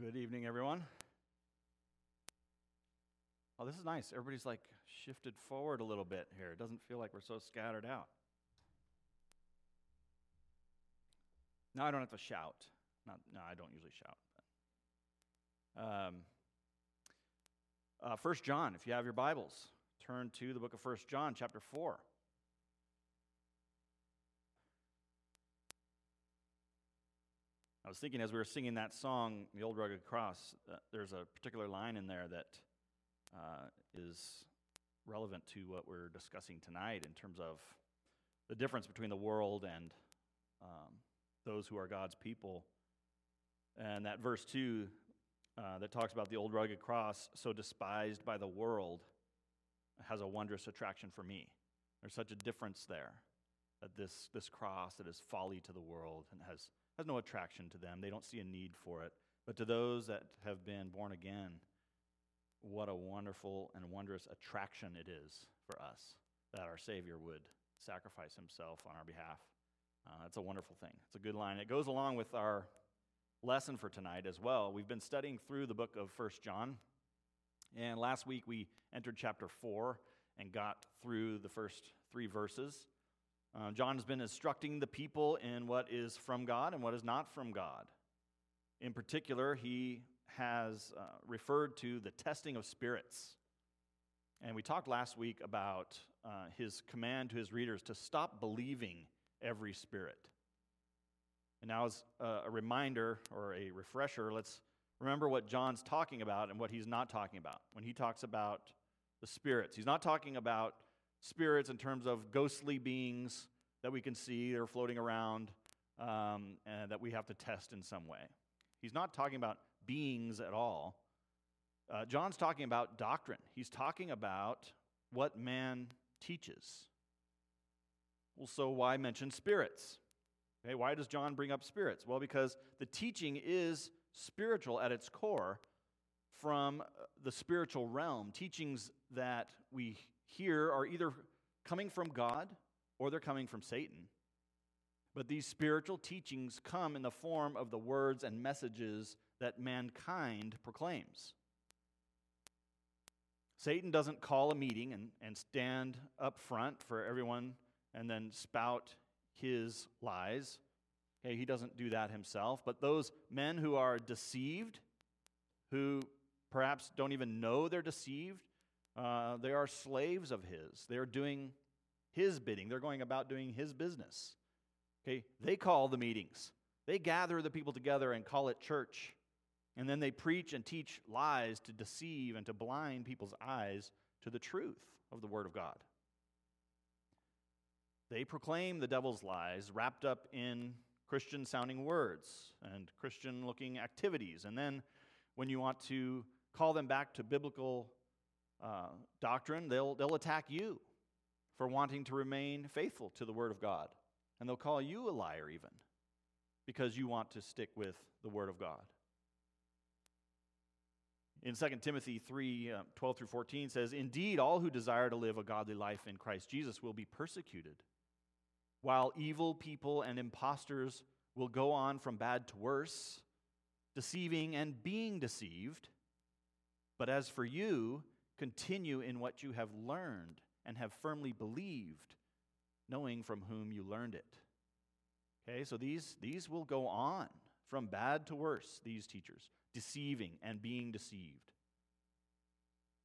Good evening, everyone. Oh, this is nice. Everybody's like shifted forward a little bit here. It doesn't feel like we're so scattered out. Now I don't have to shout. Not, no, I don't usually shout. Um, uh, 1 John, if you have your Bibles, turn to the book of 1 John, chapter 4. I was thinking as we were singing that song, The Old Rugged Cross, uh, there's a particular line in there that uh, is relevant to what we're discussing tonight in terms of the difference between the world and um, those who are God's people. And that verse 2 uh, that talks about the old rugged cross, so despised by the world, has a wondrous attraction for me. There's such a difference there that this, this cross that is folly to the world and has has no attraction to them. They don't see a need for it. But to those that have been born again, what a wonderful and wondrous attraction it is for us that our Savior would sacrifice himself on our behalf. Uh, that's a wonderful thing. It's a good line. It goes along with our lesson for tonight as well. We've been studying through the book of First John. And last week we entered chapter 4 and got through the first three verses. Uh, John has been instructing the people in what is from God and what is not from God. In particular, he has uh, referred to the testing of spirits. And we talked last week about uh, his command to his readers to stop believing every spirit. And now, as a reminder or a refresher, let's remember what John's talking about and what he's not talking about. When he talks about the spirits, he's not talking about spirits in terms of ghostly beings that we can see that are floating around um, and that we have to test in some way. He's not talking about beings at all. Uh, John's talking about doctrine. He's talking about what man teaches. Well, so why mention spirits? Okay, why does John bring up spirits? Well, because the teaching is spiritual at its core from the spiritual realm. Teachings that we hear are either coming from God or they're coming from Satan. But these spiritual teachings come in the form of the words and messages that mankind proclaims. Satan doesn't call a meeting and, and stand up front for everyone and then spout his lies. Okay, he doesn't do that himself. But those men who are deceived, who perhaps don't even know they're deceived, uh, they are slaves of his. They are doing his bidding. They're going about doing his business. Okay, they call the meetings. They gather the people together and call it church. And then they preach and teach lies to deceive and to blind people's eyes to the truth of the Word of God. They proclaim the devil's lies wrapped up in Christian sounding words and Christian looking activities. And then when you want to call them back to biblical uh, doctrine, they'll, they'll attack you for wanting to remain faithful to the Word of God. And they'll call you a liar, even, because you want to stick with the Word of God. In 2 Timothy 3 uh, 12 through 14 says, Indeed, all who desire to live a godly life in Christ Jesus will be persecuted, while evil people and impostors will go on from bad to worse, deceiving and being deceived. But as for you, continue in what you have learned and have firmly believed, knowing from whom you learned it. Okay, so these, these will go on from bad to worse, these teachers, deceiving and being deceived.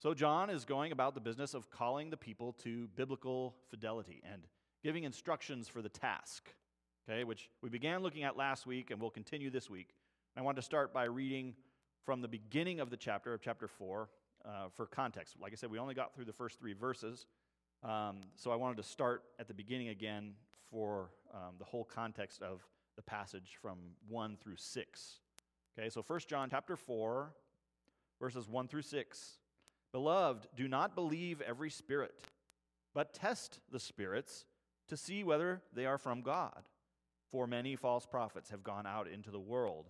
So John is going about the business of calling the people to biblical fidelity and giving instructions for the task, okay, which we began looking at last week and we'll continue this week. I want to start by reading from the beginning of the chapter, of chapter 4, uh, for context. Like I said, we only got through the first three verses, um, so I wanted to start at the beginning again for um, the whole context of the passage from 1 through 6. Okay, so 1 John chapter 4, verses 1 through 6. Beloved, do not believe every spirit, but test the spirits to see whether they are from God. For many false prophets have gone out into the world.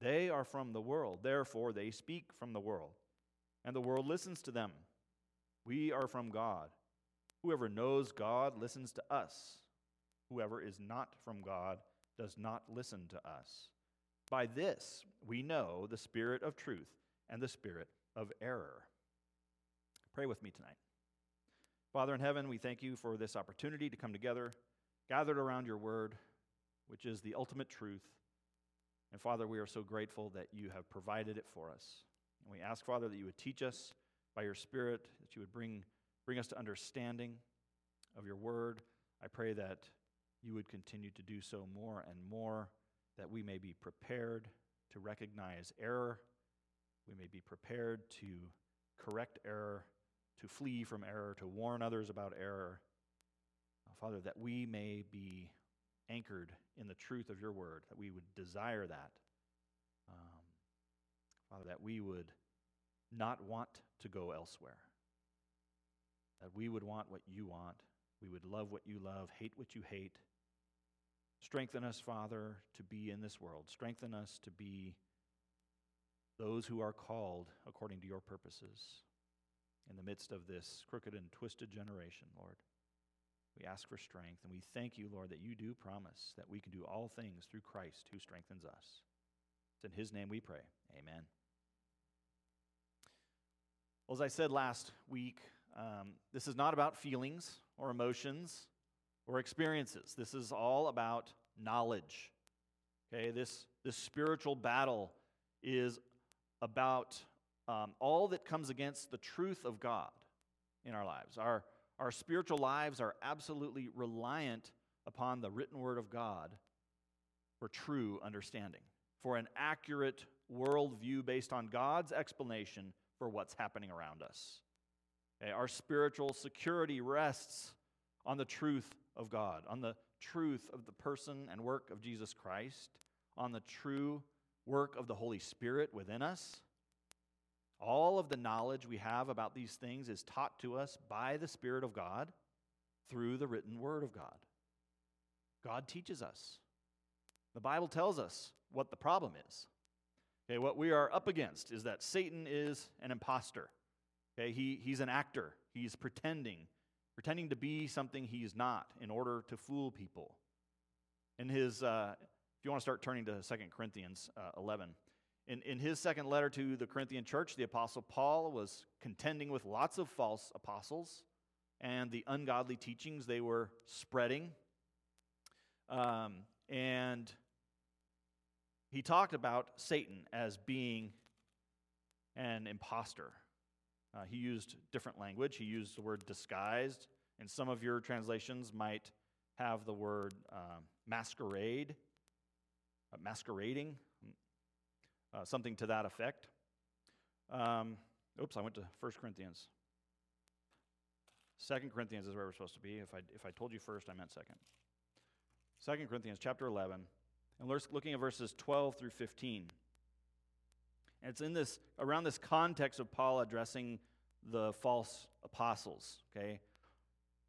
They are from the world, therefore they speak from the world, and the world listens to them. We are from God. Whoever knows God listens to us. Whoever is not from God does not listen to us. By this we know the spirit of truth and the spirit of error. Pray with me tonight. Father in heaven, we thank you for this opportunity to come together, gathered around your word, which is the ultimate truth. And Father, we are so grateful that you have provided it for us. And we ask, Father, that you would teach us by your Spirit, that you would bring, bring us to understanding of your word. I pray that you would continue to do so more and more, that we may be prepared to recognize error, we may be prepared to correct error, to flee from error, to warn others about error. Father, that we may be anchored in the truth of your word, that we would desire that. Um, Father, that we would not want to go elsewhere, that we would want what you want, we would love what you love, hate what you hate. Strengthen us, Father, to be in this world. Strengthen us to be those who are called according to your purposes in the midst of this crooked and twisted generation, Lord. We ask for strength, and we thank you, Lord, that you do promise that we can do all things through Christ who strengthens us. It's in his name we pray. Amen. Well, as I said last week, um, this is not about feelings or emotions or experiences. This is all about knowledge. Okay, this, this spiritual battle is about um, all that comes against the truth of God in our lives. Our, our spiritual lives are absolutely reliant upon the written word of God for true understanding, for an accurate worldview based on God's explanation for what's happening around us. Okay, our spiritual security rests on the truth of God, on the truth of the person and work of Jesus Christ, on the true work of the Holy Spirit within us. All of the knowledge we have about these things is taught to us by the Spirit of God through the written Word of God. God teaches us. The Bible tells us what the problem is. Okay, what we are up against is that Satan is an impostor. Okay, he, he's an actor. He's pretending, pretending to be something he's not in order to fool people. In his, uh, if you want to start turning to 2 Corinthians uh, 11, in, in his second letter to the Corinthian church, the Apostle Paul was contending with lots of false apostles and the ungodly teachings they were spreading. Um, and he talked about Satan as being an impostor. Uh, he used different language. He used the word disguised, and some of your translations might have the word um, masquerade, uh, masquerading uh, something to that effect. Um, oops, I went to 1 Corinthians. 2 Corinthians is where we're supposed to be. If I, if I told you first, I meant second. 2 Corinthians chapter 11, and we're looking at verses 12 through 15. And it's in this, around this context of Paul addressing the false apostles, okay?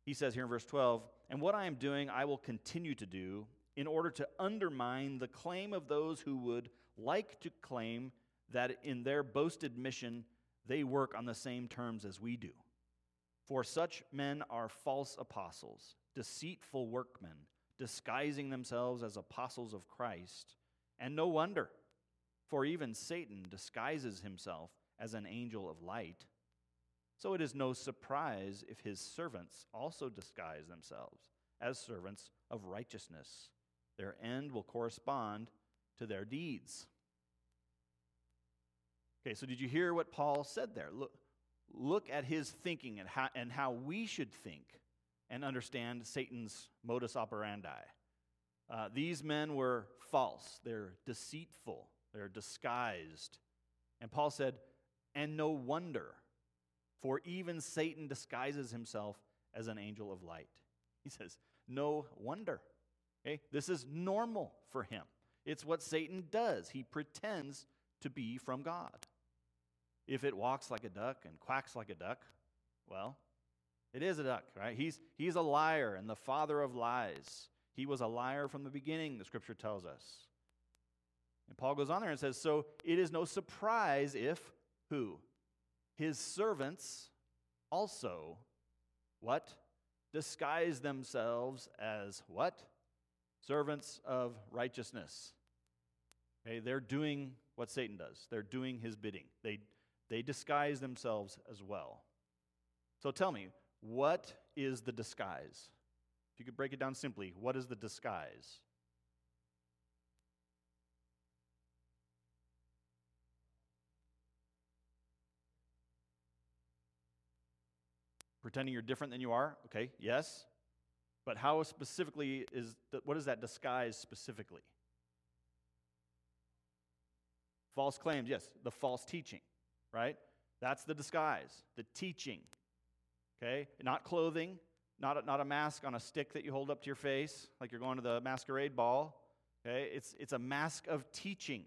He says here in verse 12, And what I am doing, I will continue to do in order to undermine the claim of those who would like to claim that in their boasted mission they work on the same terms as we do. For such men are false apostles, deceitful workmen, disguising themselves as apostles of Christ. And no wonder, for even Satan disguises himself as an angel of light. So it is no surprise if his servants also disguise themselves as servants of righteousness. Their end will correspond to their deeds. Okay, so did you hear what Paul said there? Look, look at his thinking and how, and how we should think and understand Satan's modus operandi. Uh, these men were false, they're deceitful, they're disguised. And Paul said, and no wonder, for even Satan disguises himself as an angel of light. He says, no wonder. Okay? This is normal for him. It's what Satan does. He pretends to be from God. If it walks like a duck and quacks like a duck, well, it is a duck, right? He's, he's a liar and the father of lies. He was a liar from the beginning, the scripture tells us. And Paul goes on there and says, So it is no surprise if who? His servants also what? Disguise themselves as what? Servants of righteousness. Okay, they're doing what Satan does. They're doing his bidding. They, they disguise themselves as well. So tell me, what is the disguise? If you could break it down simply, what is the disguise? Pretending you're different than you are? Okay, yes. But how specifically is, the, what is that disguise specifically? False claims, yes. The false teaching, right? That's the disguise, the teaching. Okay? Not clothing, not a, not a mask on a stick that you hold up to your face like you're going to the masquerade ball. Okay? It's, it's a mask of teaching.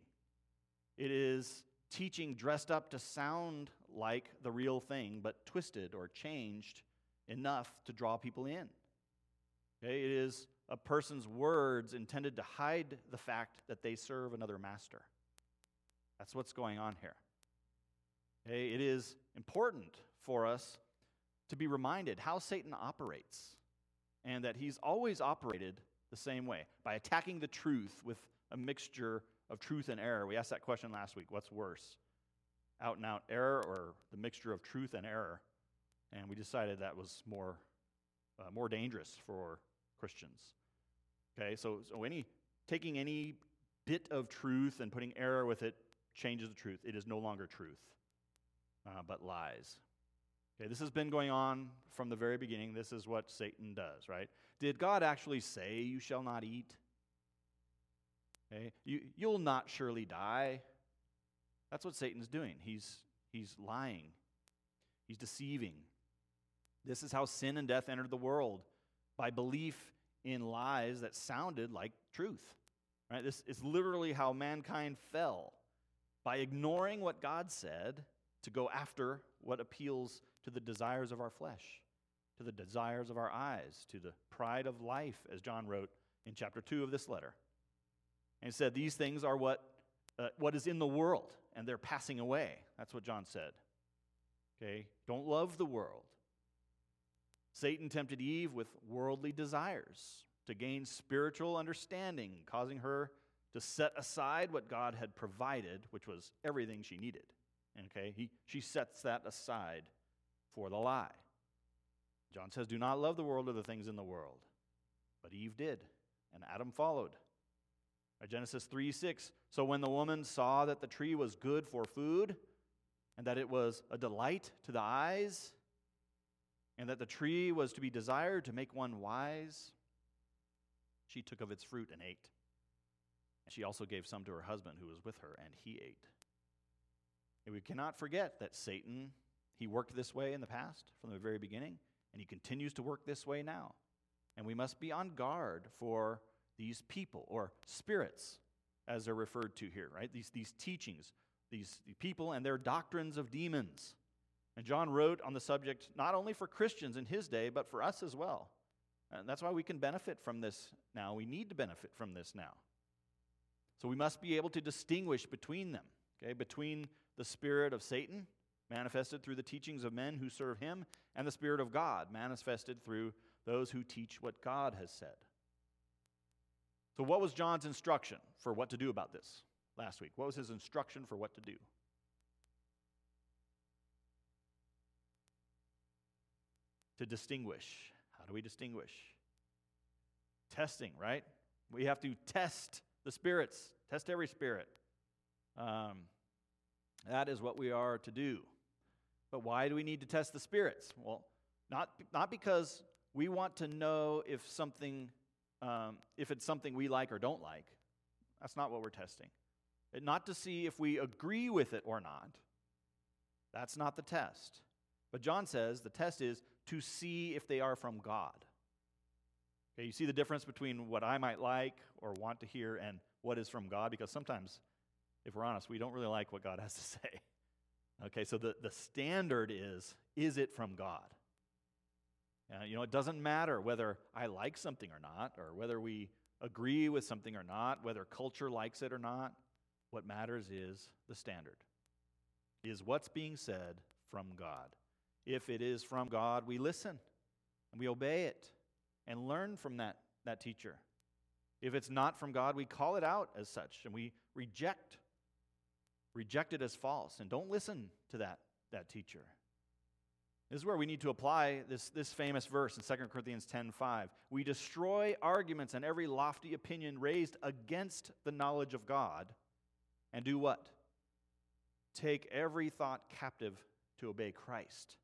It is teaching dressed up to sound like the real thing, but twisted or changed enough to draw people in. Okay? It is a person's words intended to hide the fact that they serve another master. That's what's going on here. Okay? It is important for us to be reminded how Satan operates and that he's always operated the same way by attacking the truth with a mixture of truth and error. We asked that question last week what's worse? Out and out error or the mixture of truth and error? And we decided that was more, uh, more dangerous for Christians. Okay, so, so any taking any bit of truth and putting error with it changes the truth. It is no longer truth, uh, but lies. Okay, this has been going on from the very beginning. This is what Satan does, right? Did God actually say, You shall not eat? Okay, you, you'll not surely die. That's what Satan's doing. He's, he's lying, he's deceiving. This is how sin and death entered the world by belief in lies that sounded like truth. Right? This is literally how mankind fell by ignoring what God said to go after what appeals to the desires of our flesh, to the desires of our eyes, to the pride of life, as John wrote in chapter 2 of this letter. And he said, These things are what, uh, what is in the world, and they're passing away. That's what John said. Okay? Don't love the world. Satan tempted Eve with worldly desires to gain spiritual understanding, causing her to set aside what God had provided, which was everything she needed. Okay? He, she sets that aside for the lie. John says, Do not love the world or the things in the world. But Eve did, and Adam followed. Genesis 3 6. So when the woman saw that the tree was good for food, and that it was a delight to the eyes, and that the tree was to be desired to make one wise, she took of its fruit and ate. And she also gave some to her husband who was with her, and he ate. And we cannot forget that Satan he worked this way in the past from the very beginning, and he continues to work this way now. And we must be on guard for these people or spirits, as they're referred to here, right? These, these teachings, these people and their doctrines of demons. And John wrote on the subject not only for Christians in his day, but for us as well. And that's why we can benefit from this now. We need to benefit from this now. So we must be able to distinguish between them, okay, between the spirit of Satan manifested through the teachings of men who serve him, and the Spirit of God, manifested through those who teach what God has said. So, what was John's instruction for what to do about this last week? What was his instruction for what to do? To distinguish. How do we distinguish? Testing, right? We have to test the spirits, test every spirit. Um, that is what we are to do. But why do we need to test the spirits? Well, not, not because we want to know if something, um, if it's something we like or don't like. That's not what we're testing. not to see if we agree with it or not. That's not the test. But John says the test is to see if they are from God. Okay, you see the difference between what I might like or want to hear and what is from God? Because sometimes if we're honest, we don't really like what God has to say. Okay, so the, the standard is is it from God? Uh, you know, it doesn't matter whether I like something or not, or whether we agree with something or not, whether culture likes it or not. What matters is the standard. Is what's being said from God? If it is from God, we listen and we obey it and learn from that, that teacher. If it's not from God, we call it out as such and we reject reject it as false and don't listen to that, that teacher. This is where we need to apply this, this famous verse in 2 Corinthians 10:5. We destroy arguments and every lofty opinion raised against the knowledge of God and do what? Take every thought captive to obey Christ.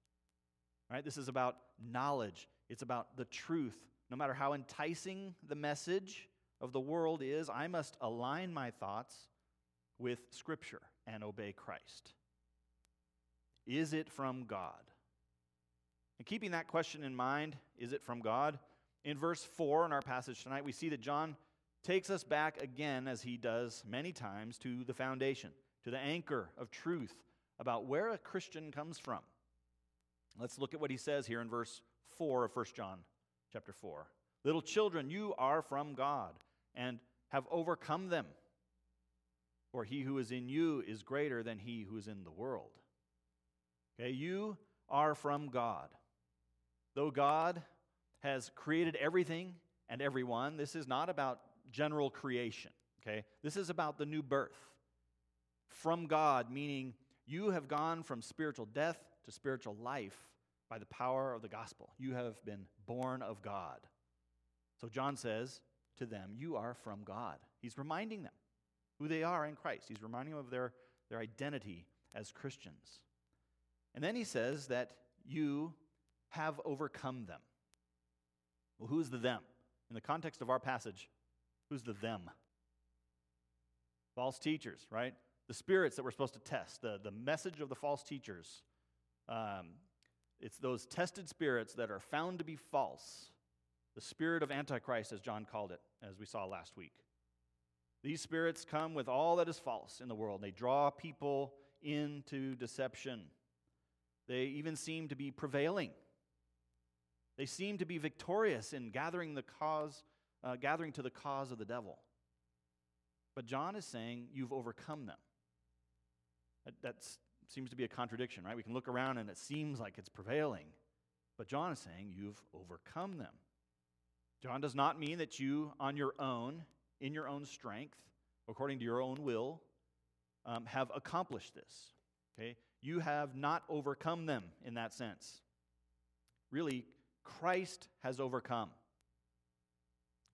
Right? This is about knowledge. It's about the truth. No matter how enticing the message of the world is, I must align my thoughts with Scripture and obey Christ. Is it from God? And keeping that question in mind, is it from God? In verse 4 in our passage tonight, we see that John takes us back again, as he does many times, to the foundation, to the anchor of truth about where a Christian comes from. Let's look at what he says here in verse 4 of 1 John chapter 4. Little children, you are from God and have overcome them. For he who is in you is greater than he who is in the world. Okay, you are from God. Though God has created everything and everyone, this is not about general creation. Okay, this is about the new birth. From God, meaning you have gone from spiritual death to spiritual life by the power of the gospel. You have been born of God. So John says to them, You are from God. He's reminding them who they are in Christ. He's reminding them of their, their identity as Christians. And then he says that you have overcome them. Well, who's the them? In the context of our passage, who's the them? False teachers, right? The spirits that we're supposed to test, the, the message of the false teachers. Um, it's those tested spirits that are found to be false. The spirit of Antichrist, as John called it, as we saw last week. These spirits come with all that is false in the world. They draw people into deception. They even seem to be prevailing. They seem to be victorious in gathering the cause, uh, gathering to the cause of the devil. But John is saying you've overcome them. That that's, seems to be a contradiction, right? We can look around and it seems like it's prevailing. But John is saying you've overcome them. John does not mean that you, on your own, in your own strength, according to your own will, um, have accomplished this. Okay? You have not overcome them in that sense. Really, Christ has overcome.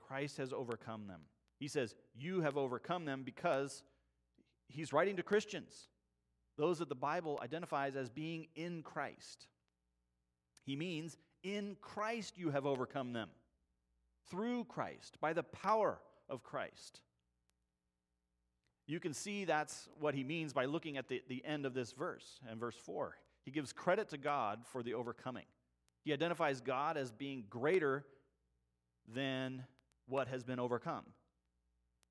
Christ has overcome them. He says, You have overcome them because he's writing to Christians, those that the Bible identifies as being in Christ. He means, In Christ you have overcome them. Through Christ, by the power of Christ. You can see that's what he means by looking at the, the end of this verse and verse 4. He gives credit to God for the overcoming. He identifies God as being greater than what has been overcome.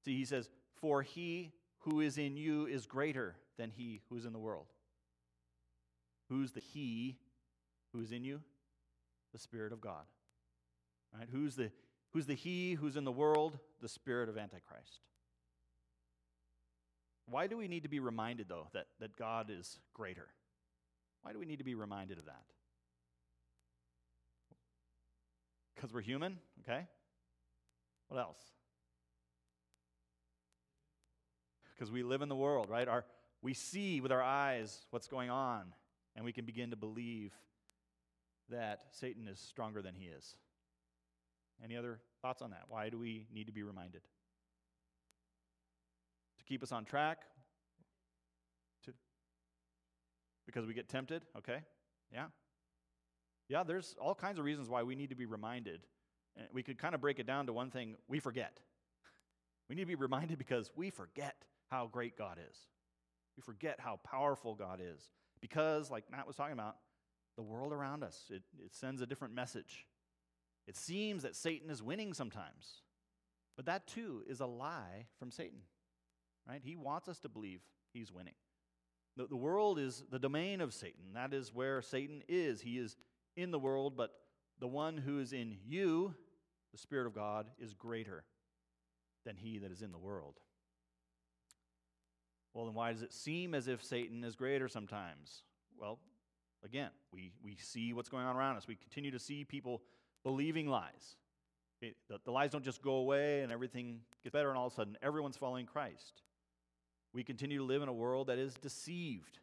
See, he says, For he who is in you is greater than he who is in the world. Who's the he who is in you? The Spirit of God. Right? Who's the Who's the he who's in the world? The spirit of Antichrist. Why do we need to be reminded, though, that, that God is greater? Why do we need to be reminded of that? Because we're human, okay? What else? Because we live in the world, right? Our, we see with our eyes what's going on, and we can begin to believe that Satan is stronger than he is. Any other thoughts on that? Why do we need to be reminded? To keep us on track? To because we get tempted, okay? Yeah. Yeah, there's all kinds of reasons why we need to be reminded. And we could kind of break it down to one thing, we forget. We need to be reminded because we forget how great God is. We forget how powerful God is. Because, like Matt was talking about, the world around us, it, it sends a different message. It seems that Satan is winning sometimes, but that too is a lie from Satan. right? He wants us to believe he's winning. The, the world is the domain of Satan. That is where Satan is. He is in the world, but the one who is in you, the Spirit of God, is greater than he that is in the world. Well, then why does it seem as if Satan is greater sometimes? Well, again, we, we see what's going on around us. We continue to see people believing lies. It, the, the lies don't just go away and everything gets better, and all of a sudden everyone's following Christ. We continue to live in a world that is deceived.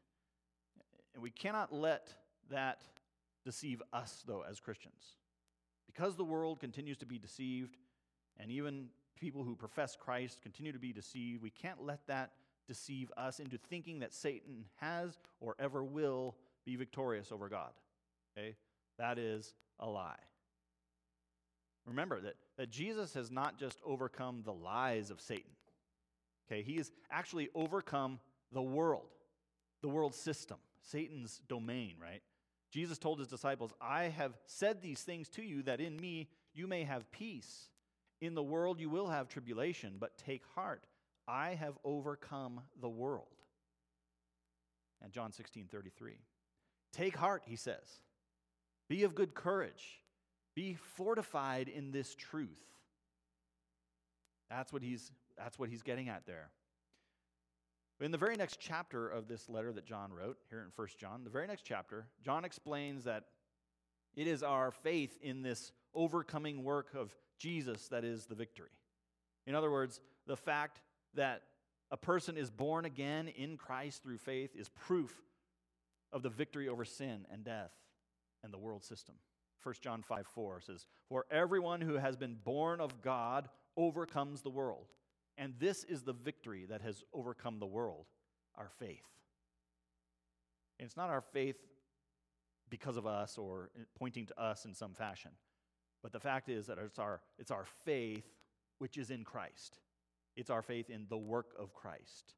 And we cannot let that deceive us, though, as Christians. Because the world continues to be deceived, and even people who profess Christ continue to be deceived, we can't let that deceive us into thinking that Satan has or ever will be victorious over God. Okay? That is a lie. Remember that, that Jesus has not just overcome the lies of Satan. Okay, he has actually overcome the world, the world system, Satan's domain, right? Jesus told his disciples, I have said these things to you that in me you may have peace. In the world you will have tribulation, but take heart. I have overcome the world. And John 16 33. Take heart, he says. Be of good courage. Be fortified in this truth. That's what he's, that's what he's getting at there. In the very next chapter of this letter that John wrote, here in 1 John, the very next chapter, John explains that it is our faith in this overcoming work of Jesus that is the victory. In other words, the fact that a person is born again in Christ through faith is proof of the victory over sin and death and the world system. 1 John 5 4 says, For everyone who has been born of God overcomes the world. And this is the victory that has overcome the world our faith. And it's not our faith because of us or pointing to us in some fashion, but the fact is that it's our, it's our faith which is in Christ. It's our faith in the work of Christ.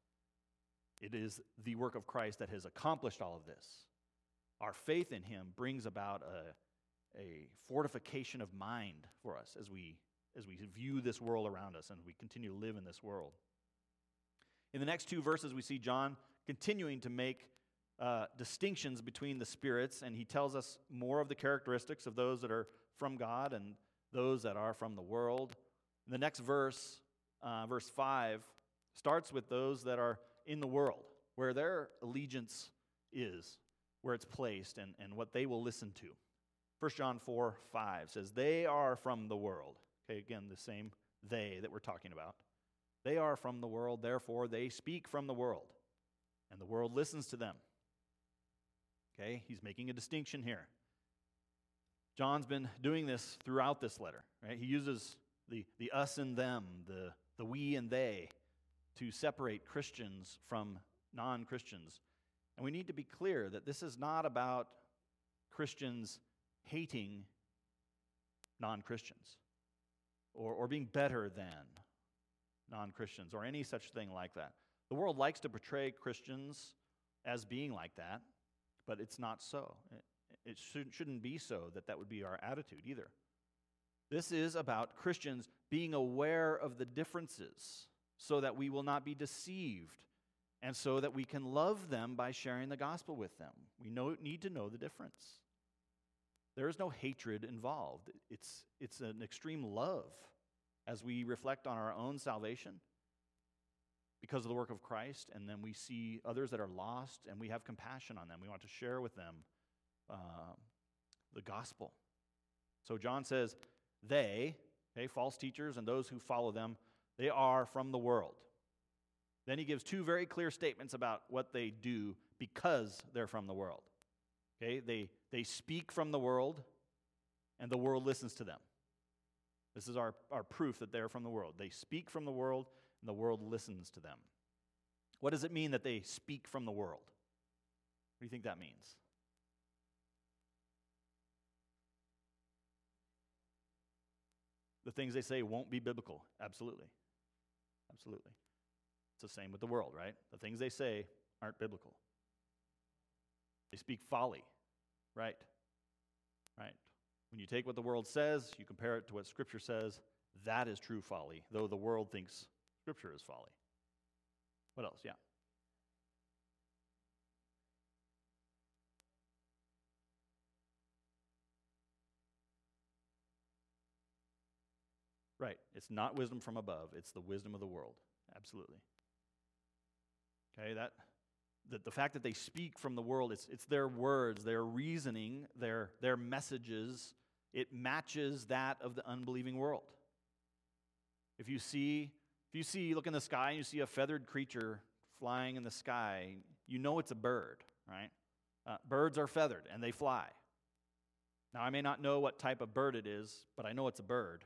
It is the work of Christ that has accomplished all of this. Our faith in Him brings about a, a fortification of mind for us as we, as we view this world around us and we continue to live in this world. In the next two verses, we see John continuing to make uh, distinctions between the spirits, and he tells us more of the characteristics of those that are from God and those that are from the world. The next verse, uh, verse 5, starts with those that are in the world, where their allegiance is, where it's placed, and, and what they will listen to. 1 John 4 5 says, They are from the world. Okay, again, the same they that we're talking about. They are from the world, therefore they speak from the world, and the world listens to them. Okay, he's making a distinction here. John's been doing this throughout this letter, right? He uses the, the us and them, the, the we and they, to separate Christians from non Christians. And we need to be clear that this is not about Christians hating non Christians or, or being better than non Christians or any such thing like that. The world likes to portray Christians as being like that, but it's not so. It, it should, shouldn't be so that that would be our attitude either. This is about Christians being aware of the differences so that we will not be deceived and so that we can love them by sharing the gospel with them. We know, need to know the difference. There is no hatred involved, it's, it's an extreme love as we reflect on our own salvation because of the work of Christ, and then we see others that are lost and we have compassion on them. We want to share with them uh, the gospel. So John says, they, okay, false teachers and those who follow them, they are from the world. Then he gives two very clear statements about what they do because they're from the world. Okay, they, they speak from the world, and the world listens to them. This is our, our proof that they're from the world. They speak from the world, and the world listens to them. What does it mean that they speak from the world? What do you think that means? the things they say won't be biblical. Absolutely. Absolutely. It's the same with the world, right? The things they say aren't biblical. They speak folly, right? Right. When you take what the world says, you compare it to what Scripture says, that is true folly, though the world thinks Scripture is folly. What else? Yeah. Right. It's not wisdom from above, it's the wisdom of the world. Absolutely. Okay, that the, the fact that they speak from the world, it's, it's their words, their reasoning, their, their messages, it matches that of the unbelieving world. If you see, if you see, look in the sky and you see a feathered creature flying in the sky, you know it's a bird, right? Uh, birds are feathered and they fly. Now, I may not know what type of bird it is, but I know it's a bird.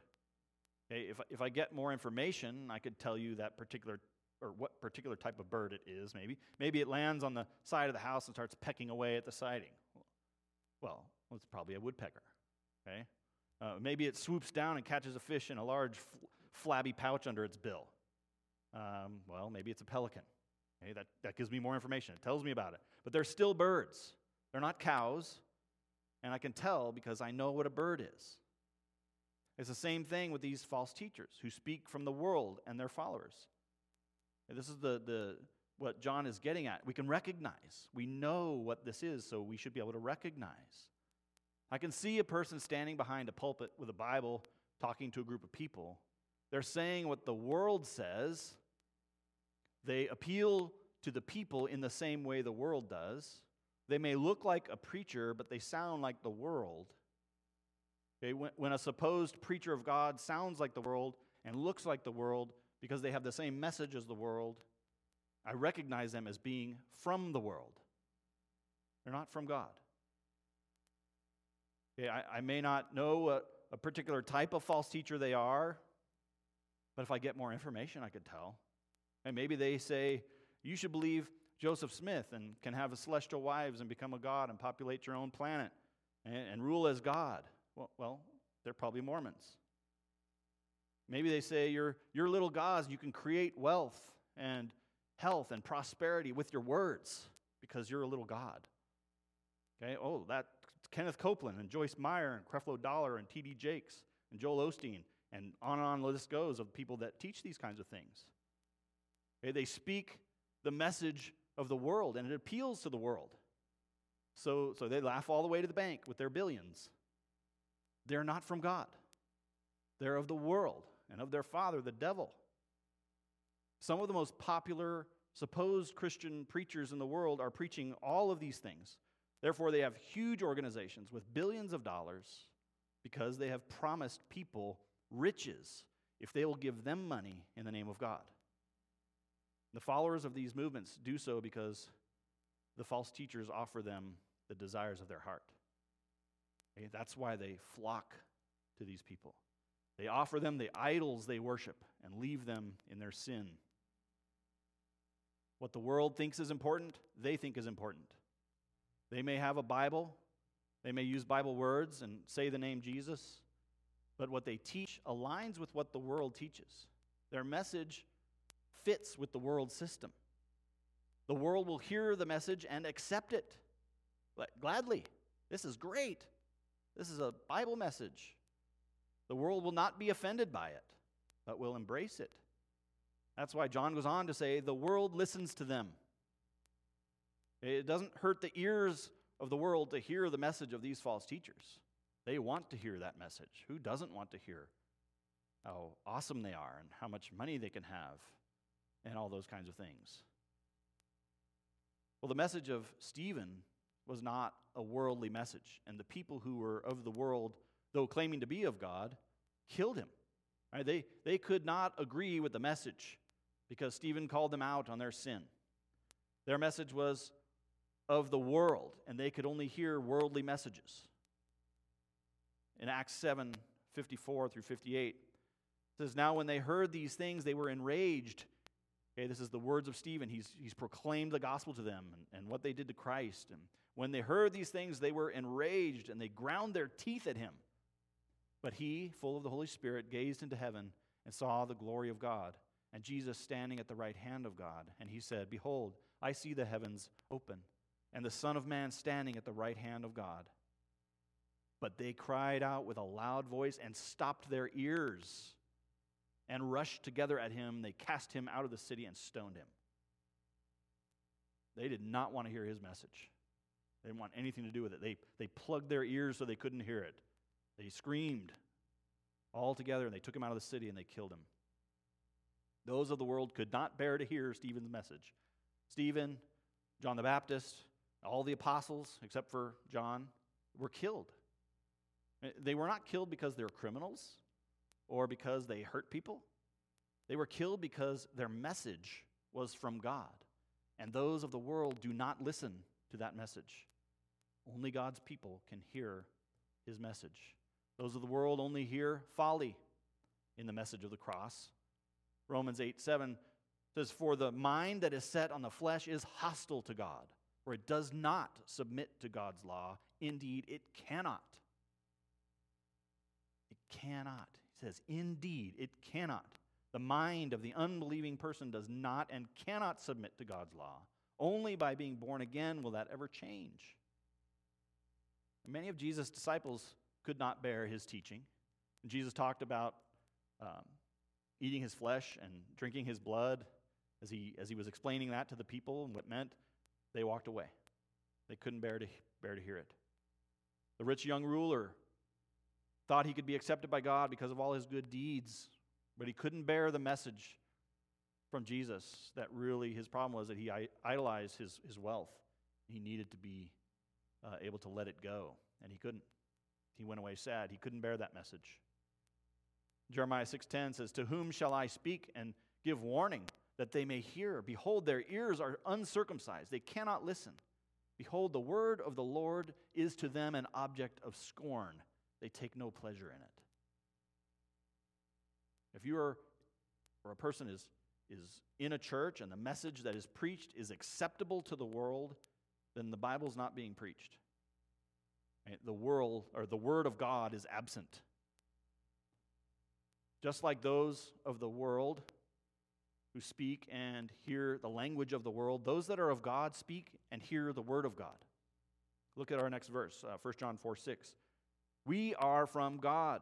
Okay, if, if I get more information, I could tell you that particular or what particular type of bird it is, maybe. Maybe it lands on the side of the house and starts pecking away at the siding. Well, it's probably a woodpecker. Okay? Uh, maybe it swoops down and catches a fish in a large, f- flabby pouch under its bill. Um, well, maybe it's a pelican. Okay? That, that gives me more information. It tells me about it. But they're still birds, they're not cows. And I can tell because I know what a bird is. It's the same thing with these false teachers who speak from the world and their followers. And this is the, the, what John is getting at. We can recognize. We know what this is, so we should be able to recognize. I can see a person standing behind a pulpit with a Bible talking to a group of people. They're saying what the world says. They appeal to the people in the same way the world does. They may look like a preacher, but they sound like the world. Okay, when, when a supposed preacher of God sounds like the world and looks like the world because they have the same message as the world, I recognize them as being from the world. They're not from God. Okay, I, I may not know what a particular type of false teacher they are, but if I get more information, I could tell. And maybe they say, you should believe Joseph Smith and can have celestial wives and become a god and populate your own planet and, and rule as God. Well, well, they're probably Mormons. Maybe they say you're, you're little gods, you can create wealth and health and prosperity with your words because you're a little god. Okay, oh, that Kenneth Copeland and Joyce Meyer and Creflo Dollar and T.D. Jakes and Joel Osteen and on and on the list goes of people that teach these kinds of things. Okay, they speak the message of the world and it appeals to the world. So, so they laugh all the way to the bank with their billions. They're not from God, they're of the world and of their father, the devil. Some of the most popular supposed Christian preachers in the world are preaching all of these things. Therefore, they have huge organizations with billions of dollars because they have promised people riches if they will give them money in the name of God. The followers of these movements do so because the false teachers offer them the desires of their heart. That's why they flock to these people. They offer them the idols they worship and leave them in their sin. What the world thinks is important, they think is important. They may have a Bible, they may use Bible words and say the name Jesus, but what they teach aligns with what the world teaches. Their message fits with the world system. The world will hear the message and accept it gladly. This is great. This is a Bible message. The world will not be offended by it, but will embrace it. That's why John goes on to say, the world listens to them. It doesn't hurt the ears of the world to hear the message of these false teachers. They want to hear that message. Who doesn't want to hear how awesome they are and how much money they can have and all those kinds of things? Well, the message of Stephen was not a worldly message. And the people who were of the world, though claiming to be of God, killed him. Right? They, they could not agree with the message because Stephen called them out on their sin. Their message was of the world, and they could only hear worldly messages. In Acts 7 54 through 58, it says, Now when they heard these things, they were enraged. Okay, this is the words of Stephen. He's, he's proclaimed the gospel to them and, and what they did to Christ. And when they heard these things, they were enraged and they ground their teeth at him. But he, full of the Holy Spirit, gazed into heaven and saw the glory of God and Jesus standing at the right hand of God. And he said, Behold, I see the heavens open and the Son of Man standing at the right hand of God. But they cried out with a loud voice and stopped their ears and rushed together at him. They cast him out of the city and stoned him. They did not want to hear his message. They didn't want anything to do with it. They, they plugged their ears so they couldn't hear it. They screamed all together and they took him out of the city and they killed him. Those of the world could not bear to hear Stephen's message. Stephen, John the Baptist, all the apostles, except for John, were killed. They were not killed because they were criminals or because they hurt people. They were killed because their message was from God. And those of the world do not listen to that message. Only God's people can hear his message. Those of the world only hear folly in the message of the cross. Romans 8 7 says, For the mind that is set on the flesh is hostile to God, for it does not submit to God's law. Indeed, it cannot. It cannot. He says, Indeed, it cannot. The mind of the unbelieving person does not and cannot submit to God's law. Only by being born again will that ever change. And many of Jesus' disciples could not bear his teaching. Jesus talked about um, eating his flesh and drinking his blood. As he, as he was explaining that to the people and what it meant, they walked away. They couldn't bear to, bear to hear it. The rich young ruler thought he could be accepted by God because of all his good deeds, but he couldn't bear the message from Jesus that really his problem was that he idolized his, his wealth. He needed to be uh, able to let it go, and he couldn't. He went away sad. He couldn't bear that message. Jeremiah 6:10 says, "To whom shall I speak and give warning that they may hear? Behold, their ears are uncircumcised; they cannot listen. Behold, the word of the Lord is to them an object of scorn; they take no pleasure in it." If you are or a person is is in a church and the message that is preached is acceptable to the world, then the Bible's not being preached. The world or the word of God is absent. Just like those of the world who speak and hear the language of the world, those that are of God speak and hear the word of God. Look at our next verse, uh, 1 John 4 6. We are from God.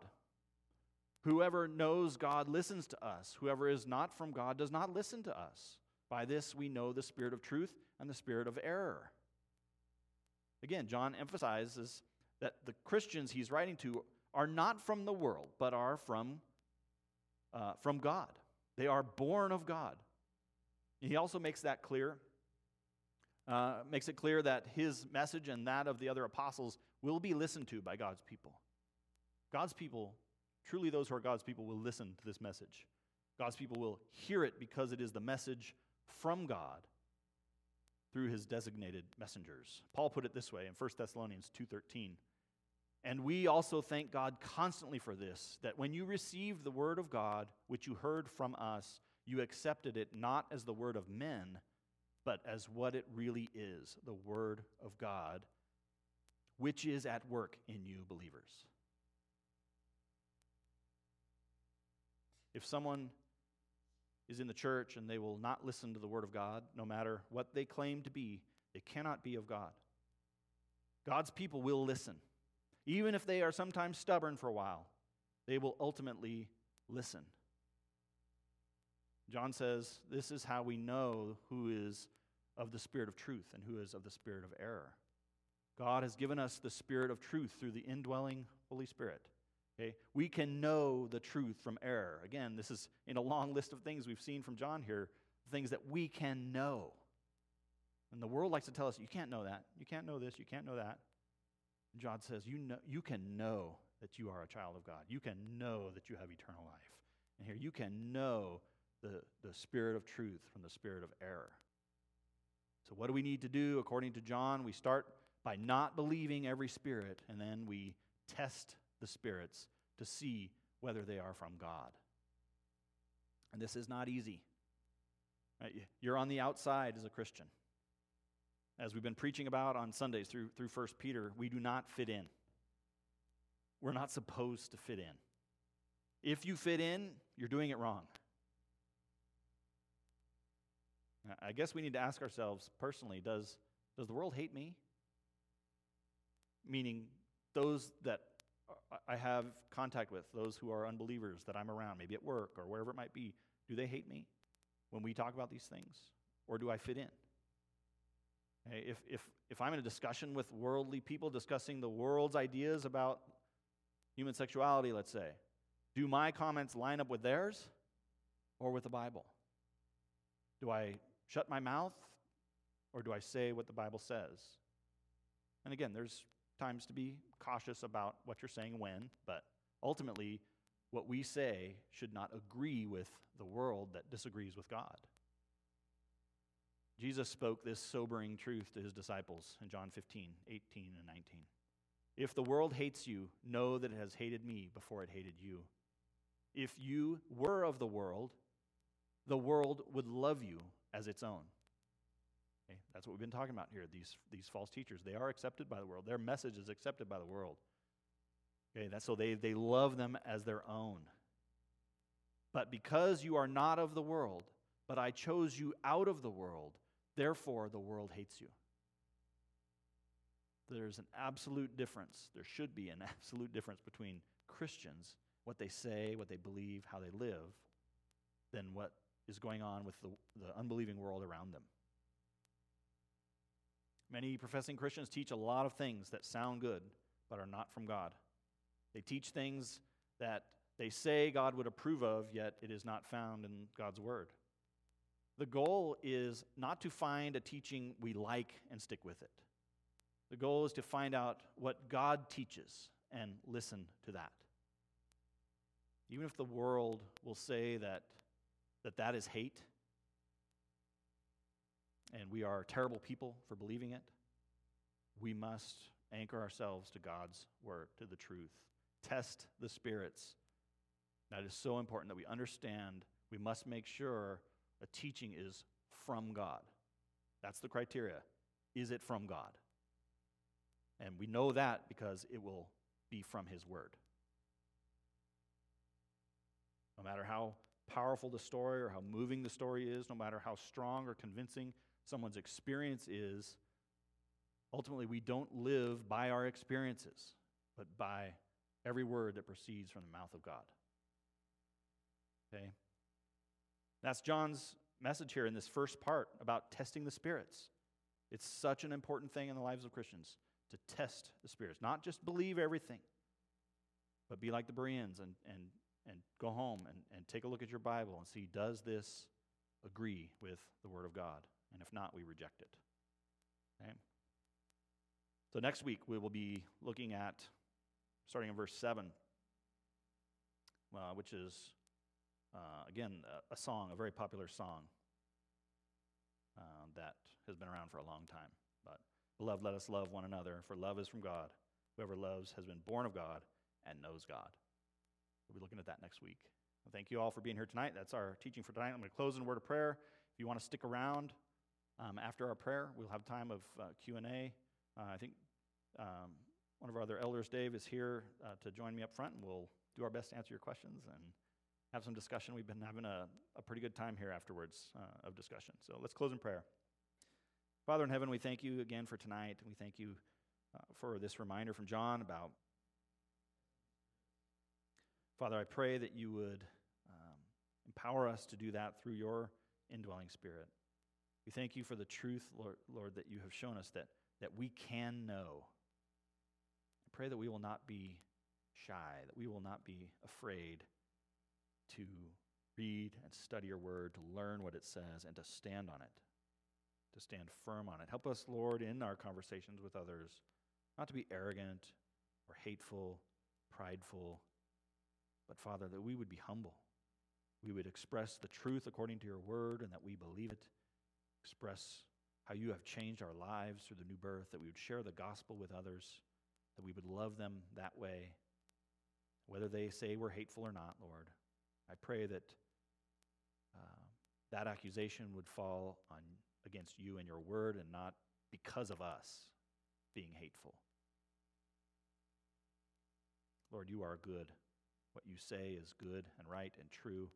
Whoever knows God listens to us. Whoever is not from God does not listen to us. By this we know the spirit of truth and the spirit of error. Again, John emphasizes that the Christians he's writing to are not from the world, but are from, uh, from God. They are born of God. He also makes that clear, uh, makes it clear that his message and that of the other apostles will be listened to by God's people. God's people, truly those who are God's people, will listen to this message. God's people will hear it because it is the message from God through his designated messengers. Paul put it this way in 1 Thessalonians 2:13. And we also thank God constantly for this that when you received the word of God, which you heard from us, you accepted it not as the word of men, but as what it really is the word of God, which is at work in you believers. If someone is in the church and they will not listen to the word of God, no matter what they claim to be, it cannot be of God. God's people will listen. Even if they are sometimes stubborn for a while, they will ultimately listen. John says, This is how we know who is of the spirit of truth and who is of the spirit of error. God has given us the spirit of truth through the indwelling Holy Spirit. Okay? We can know the truth from error. Again, this is in a long list of things we've seen from John here, things that we can know. And the world likes to tell us, you can't know that. You can't know this. You can't know that. John says, you, know, you can know that you are a child of God. You can know that you have eternal life. And here, you can know the, the spirit of truth from the spirit of error. So, what do we need to do according to John? We start by not believing every spirit, and then we test the spirits to see whether they are from God. And this is not easy. Right? You're on the outside as a Christian as we've been preaching about on Sundays through, through 1 Peter, we do not fit in. We're not supposed to fit in. If you fit in, you're doing it wrong. I guess we need to ask ourselves personally does, does the world hate me? Meaning, those that I have contact with, those who are unbelievers that I'm around, maybe at work or wherever it might be, do they hate me when we talk about these things? Or do I fit in? If, if, if I'm in a discussion with worldly people discussing the world's ideas about human sexuality, let's say, do my comments line up with theirs or with the Bible? Do I shut my mouth or do I say what the Bible says? And again, there's times to be cautious about what you're saying when, but ultimately, what we say should not agree with the world that disagrees with God. Jesus spoke this sobering truth to his disciples in John 15, 18, and 19. If the world hates you, know that it has hated me before it hated you. If you were of the world, the world would love you as its own. Okay? That's what we've been talking about here. These, these false teachers, they are accepted by the world. Their message is accepted by the world. Okay, that's so they, they love them as their own. But because you are not of the world, but I chose you out of the world, therefore the world hates you. There's an absolute difference. There should be an absolute difference between Christians, what they say, what they believe, how they live, than what is going on with the, the unbelieving world around them. Many professing Christians teach a lot of things that sound good, but are not from God. They teach things that they say God would approve of, yet it is not found in God's Word. The goal is not to find a teaching we like and stick with it. The goal is to find out what God teaches and listen to that. Even if the world will say that that, that is hate and we are terrible people for believing it, we must anchor ourselves to God's word, to the truth. Test the spirits. That is so important that we understand we must make sure a teaching is from God. That's the criteria. Is it from God? And we know that because it will be from His Word. No matter how powerful the story or how moving the story is, no matter how strong or convincing someone's experience is, ultimately we don't live by our experiences, but by every word that proceeds from the mouth of God. Okay? That's John's message here in this first part about testing the spirits. It's such an important thing in the lives of Christians to test the spirits, not just believe everything, but be like the Bereans and, and, and go home and, and take a look at your Bible and see does this agree with the Word of God? And if not, we reject it. Okay? So next week we will be looking at, starting in verse 7, uh, which is uh, again, a, song, a very popular song uh, that has been around for a long time. But, beloved, let us love one another, for love is from God. Whoever loves has been born of God and knows God. We'll be looking at that next week. Well, thank you all for being here tonight. That's our teaching for tonight. I'm going to close in a word of prayer. If you want to stick around um, after our prayer, we'll have time of uh, Q&A. Uh, I think um, one of our other elders, Dave, is here uh, to join me up front, and we'll do our best to answer your questions and have some discussion. We've been having a, a pretty good time here afterwards uh, of discussion. So let's close in prayer. Father in heaven, we thank you again for tonight. We thank you uh, for this reminder from John about. Father, I pray that you would um, empower us to do that through your indwelling spirit. We thank you for the truth, Lord, Lord, that you have shown us that, that we can know. I pray that we will not be shy, that we will not be afraid to read and study your word, to learn what it says, and to stand on it, to stand firm on it. Help us, Lord, in our conversations with others, not to be arrogant or hateful, prideful, but Father, that we would be humble. We would express the truth according to your word and that we believe it. Express how you have changed our lives through the new birth, that we would share the gospel with others, that we would love them that way, whether they say we're hateful or not, Lord. I pray that uh, that accusation would fall on, against you and your word and not because of us being hateful. Lord, you are good. What you say is good and right and true.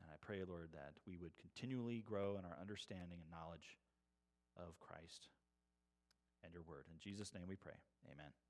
And I pray, Lord, that we would continually grow in our understanding and knowledge of Christ and your word. In Jesus' name we pray. Amen.